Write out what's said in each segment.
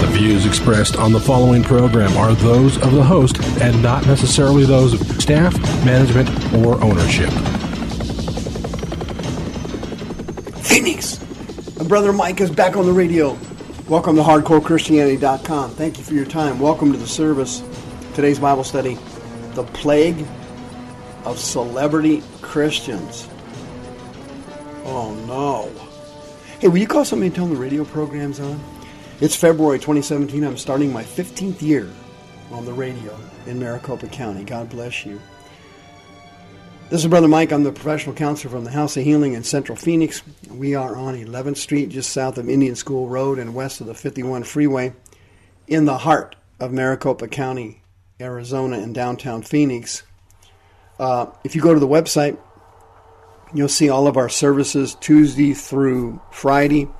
The views expressed on the following program are those of the host and not necessarily those of staff, management, or ownership. Phoenix! My brother Mike is back on the radio. Welcome to HardcoreChristianity.com. Thank you for your time. Welcome to the service. Today's Bible study The Plague of Celebrity Christians. Oh no. Hey, will you call somebody and tell them the radio program's on? It's February 2017. I'm starting my 15th year on the radio in Maricopa County. God bless you. This is Brother Mike. I'm the professional counselor from the House of Healing in Central Phoenix. We are on 11th Street, just south of Indian School Road and west of the 51 freeway, in the heart of Maricopa County, Arizona, in downtown Phoenix. Uh, if you go to the website, you'll see all of our services Tuesday through Friday.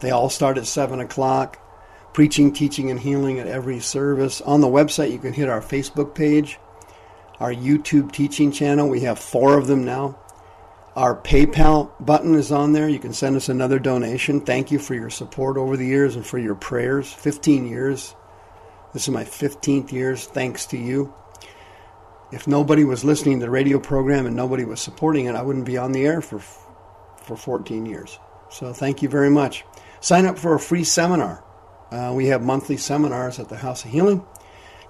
They all start at 7 o'clock. Preaching, teaching, and healing at every service. On the website, you can hit our Facebook page, our YouTube teaching channel. We have four of them now. Our PayPal button is on there. You can send us another donation. Thank you for your support over the years and for your prayers. 15 years. This is my 15th years. Thanks to you. If nobody was listening to the radio program and nobody was supporting it, I wouldn't be on the air for for 14 years. So thank you very much. Sign up for a free seminar. Uh, we have monthly seminars at the House of Healing.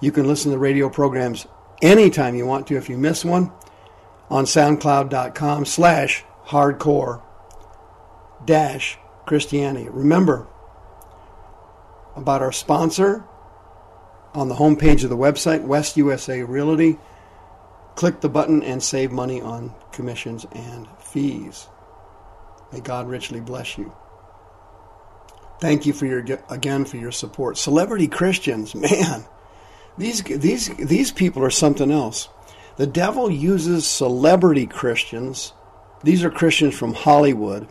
You can listen to radio programs anytime you want to if you miss one on soundcloud.com slash hardcore dash Christianity. Remember about our sponsor on the homepage of the website, West USA Realty. Click the button and save money on commissions and fees. May God richly bless you. Thank you for your again for your support. Celebrity Christians, man, these these these people are something else. The devil uses celebrity Christians. These are Christians from Hollywood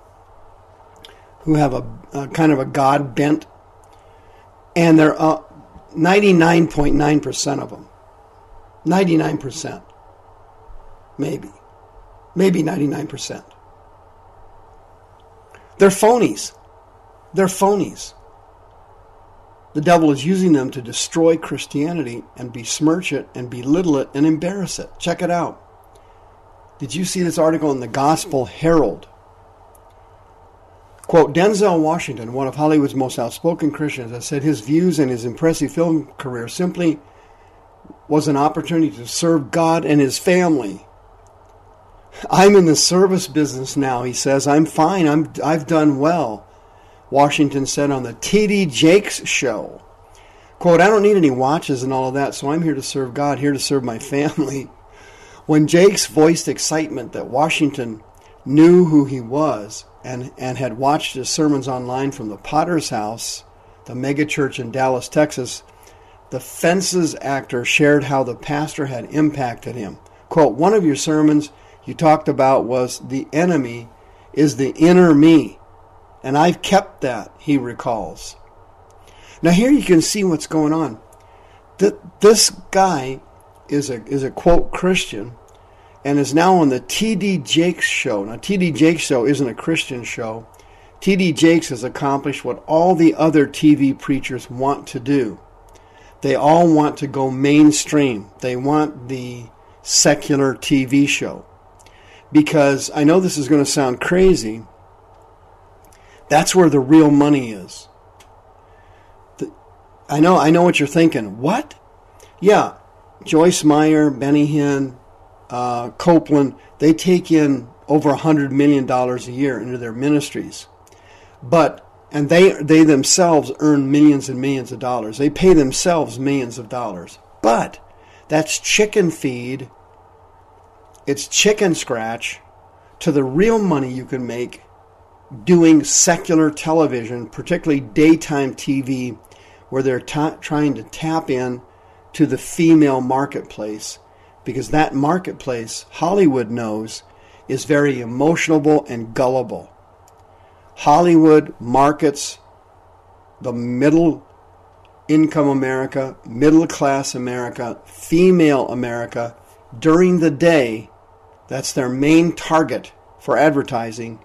who have a, a kind of a God bent, and they're uh, 99.9% of them. 99%. Maybe. Maybe 99%. They're phonies. They're phonies. The devil is using them to destroy Christianity and besmirch it and belittle it and embarrass it. Check it out. Did you see this article in the Gospel Herald? Quote Denzel Washington, one of Hollywood's most outspoken Christians, has said his views and his impressive film career simply was an opportunity to serve God and his family. I'm in the service business now, he says. I'm fine. I'm, I've done well. Washington said on the T.D. Jakes show. Quote, I don't need any watches and all of that, so I'm here to serve God, here to serve my family. When Jakes voiced excitement that Washington knew who he was and, and had watched his sermons online from the Potter's House, the megachurch in Dallas, Texas, the Fences actor shared how the pastor had impacted him. Quote, one of your sermons you talked about was the enemy is the inner me. And I've kept that, he recalls. Now, here you can see what's going on. This guy is a, is a quote Christian and is now on the T.D. Jakes show. Now, T.D. Jakes show isn't a Christian show. T.D. Jakes has accomplished what all the other TV preachers want to do. They all want to go mainstream. They want the secular TV show. Because I know this is going to sound crazy, that's where the real money is. The, I know, I know what you're thinking. What? Yeah, Joyce Meyer, Benny Hinn, uh, Copeland, they take in over a hundred million dollars a year into their ministries, but and they they themselves earn millions and millions of dollars. They pay themselves millions of dollars, but that's chicken feed. It's chicken scratch to the real money you can make doing secular television, particularly daytime TV, where they're ta- trying to tap in to the female marketplace because that marketplace, Hollywood knows, is very emotional and gullible. Hollywood markets the middle income America, middle class America, female America during the day. That's their main target for advertising.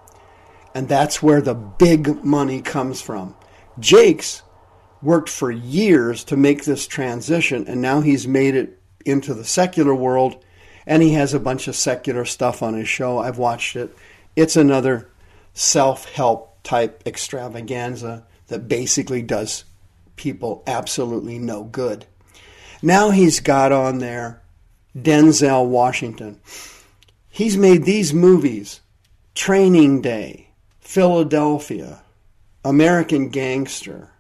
And that's where the big money comes from. Jakes worked for years to make this transition, and now he's made it into the secular world, and he has a bunch of secular stuff on his show. I've watched it. It's another self help type extravaganza that basically does people absolutely no good. Now he's got on there Denzel Washington. He's made these movies Training Day, Philadelphia, American Gangster.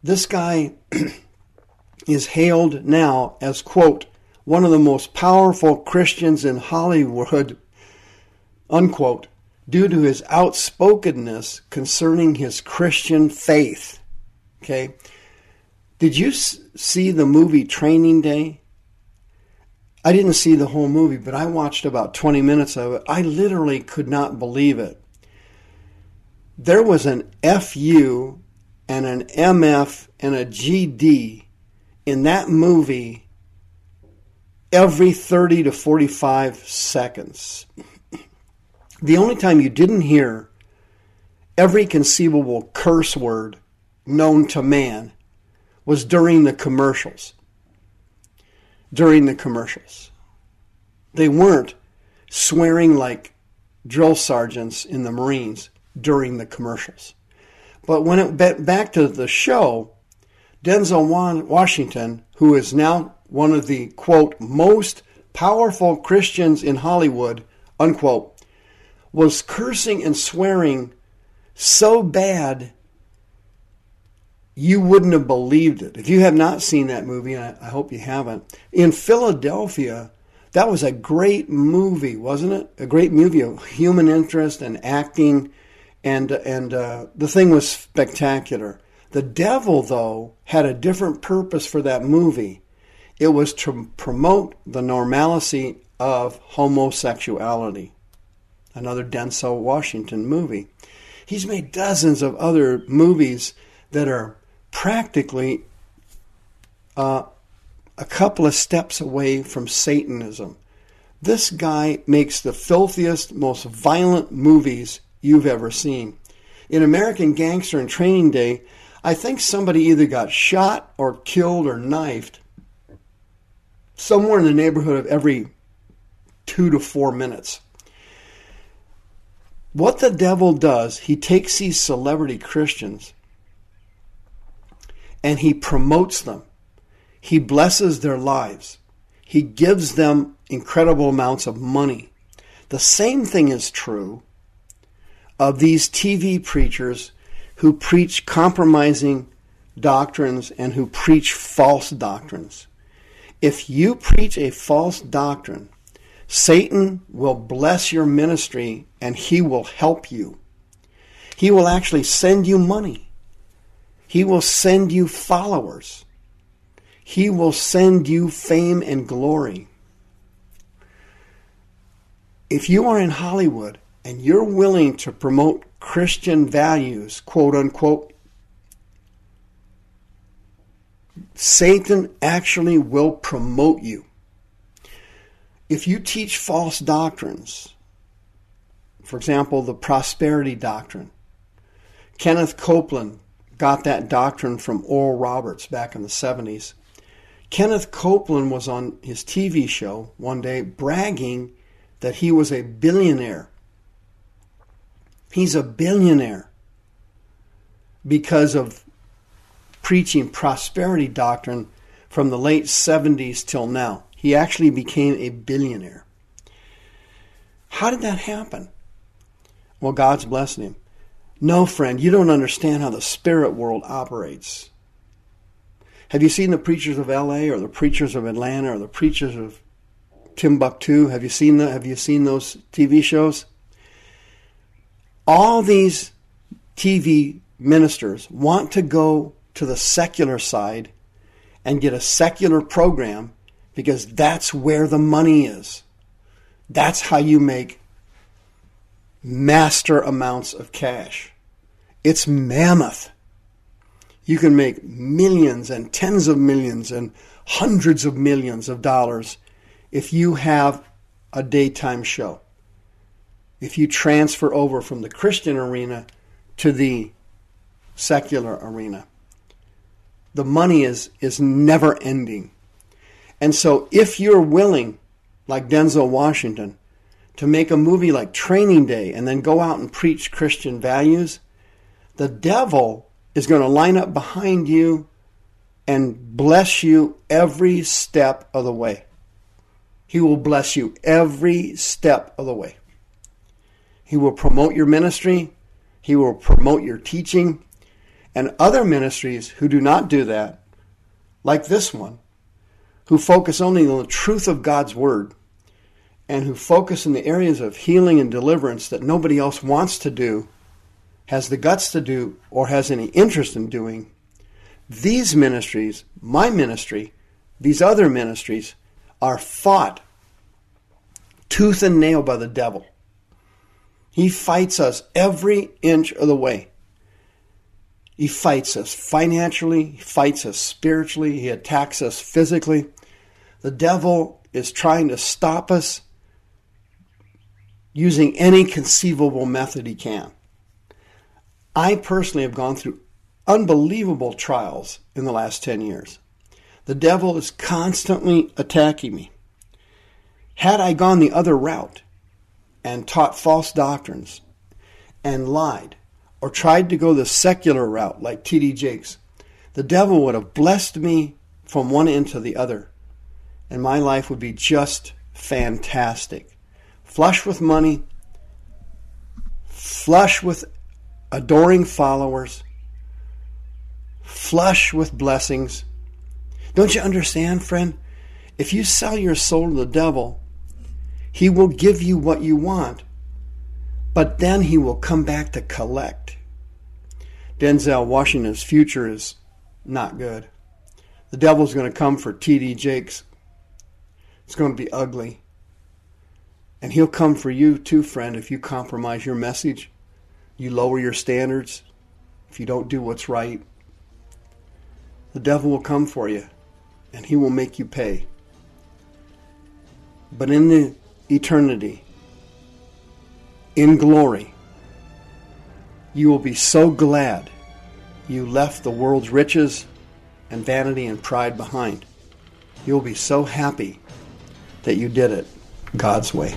This guy is hailed now as, quote, one of the most powerful Christians in Hollywood, unquote, due to his outspokenness concerning his Christian faith. Okay? Did you see the movie Training Day? I didn't see the whole movie, but I watched about 20 minutes of it. I literally could not believe it. There was an FU and an MF and a GD in that movie every 30 to 45 seconds. The only time you didn't hear every conceivable curse word known to man was during the commercials. During the commercials. They weren't swearing like drill sergeants in the Marines during the commercials. But when it went back to the show, Denzel Washington, who is now one of the quote most powerful Christians in Hollywood, unquote, was cursing and swearing so bad you wouldn't have believed it. If you have not seen that movie, and I, hope you haven't, in Philadelphia, that was a great movie, wasn't it? A great movie of human interest and acting, and and uh, the thing was spectacular. The devil, though, had a different purpose for that movie. It was to promote the normalcy of homosexuality. Another Denzel Washington movie. He's made dozens of other movies that are practically uh, a couple of steps away from Satanism. This guy makes the filthiest, most violent movies you've ever seen. In American Gangster and Training Day, I think somebody either got shot or killed or knifed somewhere in the neighborhood of every two to four minutes. What the devil does, he takes these celebrity Christians and he promotes them. He blesses their lives. He gives them incredible amounts of money. The same thing is true of these TV preachers who preach compromising doctrines and who preach false doctrines. If you preach a false doctrine, Satan will bless your ministry and he will help you. He will actually send you money. He will send you followers. He will send you fame and glory. If you are in Hollywood and you're willing to promote Christian values, quote unquote, Satan actually will promote you. If you teach false doctrines, for example, the prosperity doctrine, Kenneth Copeland got that doctrine from Oral Roberts back in the 70s. Kenneth Copeland was on his TV show one day bragging that he was a billionaire He's a billionaire because of preaching prosperity doctrine from the late 70s till now. He actually became a billionaire. How did that happen? Well, God's blessing him. No, friend, you don't understand how the spirit world operates. Have you seen the preachers of LA or the preachers of Atlanta or the preachers of Timbuktu? Have you seen the, have you seen those TV shows? All these TV ministers want to go to the secular side and get a secular program because that's where the money is. That's how you make master amounts of cash. It's mammoth. You can make millions and tens of millions and hundreds of millions of dollars if you have a daytime show. If you transfer over from the Christian arena to the secular arena. The money is, is never ending. And so if you're willing, like Denzel Washington, to make a movie like Training Day and then go out and preach Christian values, the devil is going to line up behind you and bless you every step of the way. He will bless you every step of the way. He will promote your ministry. He will promote your teaching. And other ministries who do not do that, like this one, who focus only on the truth of God's Word and who focus in the areas of healing and deliverance that nobody else wants to do, has the guts to do, or has any interest in doing, these ministries, my ministry, these other ministries, are fought tooth and nail by the devil. He fights us every inch of the way. He fights us financially, he fights us spiritually, he attacks us physically. The devil is trying to stop us using any conceivable method he can. I personally have gone through unbelievable trials in the last 10 years. The devil is constantly attacking me. Had I gone the other route and taught false doctrines and lied, or tried to go the secular route like T.D. Jakes, the devil would have blessed me from one end to the other, and my life would be just fantastic. Flush with money, flush with adoring followers, flush with blessings. Don't you understand, friend? If you sell your soul to the devil, he will give you what you want but then he will come back to collect. Denzel Washington's future is not good. The devil's going to come for T.D. Jakes. It's going to be ugly. And he'll come for you too, friend, if you compromise your message, you lower your standards, if you don't do what's right. The devil will come for you, and he will make you pay. But in the eternity, in glory, you will be so glad you left the world's riches and vanity and pride behind. You will be so happy that you did it God's way.